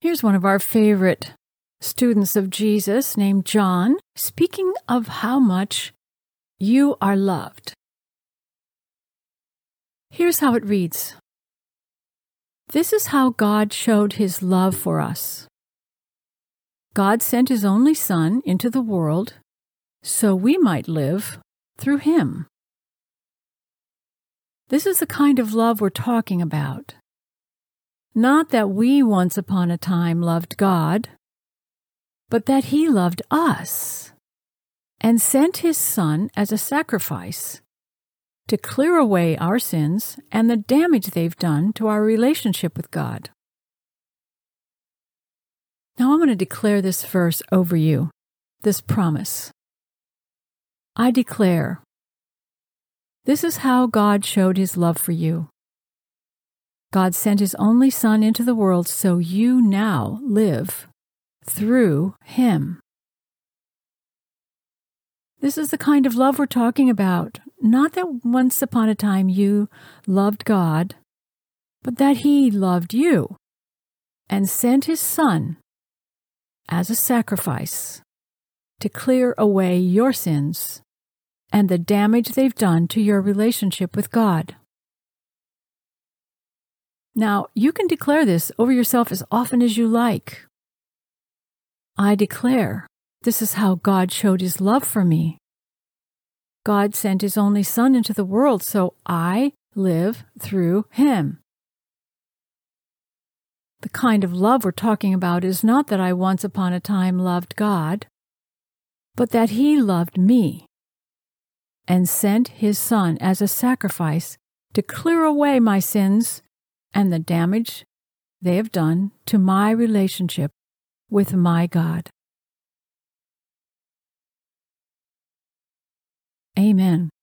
Here's one of our favorite students of Jesus named John speaking of how much you are loved. Here's how it reads This is how God showed his love for us. God sent his only Son into the world so we might live through him. This is the kind of love we're talking about. Not that we once upon a time loved God, but that he loved us and sent his Son as a sacrifice to clear away our sins and the damage they've done to our relationship with God. Now I'm going to declare this verse over you, this promise. I declare, this is how God showed his love for you. God sent his only Son into the world so you now live through him. This is the kind of love we're talking about. Not that once upon a time you loved God, but that he loved you and sent his Son as a sacrifice to clear away your sins and the damage they've done to your relationship with God. Now, you can declare this over yourself as often as you like. I declare this is how God showed his love for me. God sent his only Son into the world so I live through him. The kind of love we're talking about is not that I once upon a time loved God, but that he loved me and sent his Son as a sacrifice to clear away my sins and the damage they have done to my relationship with my God. Amen.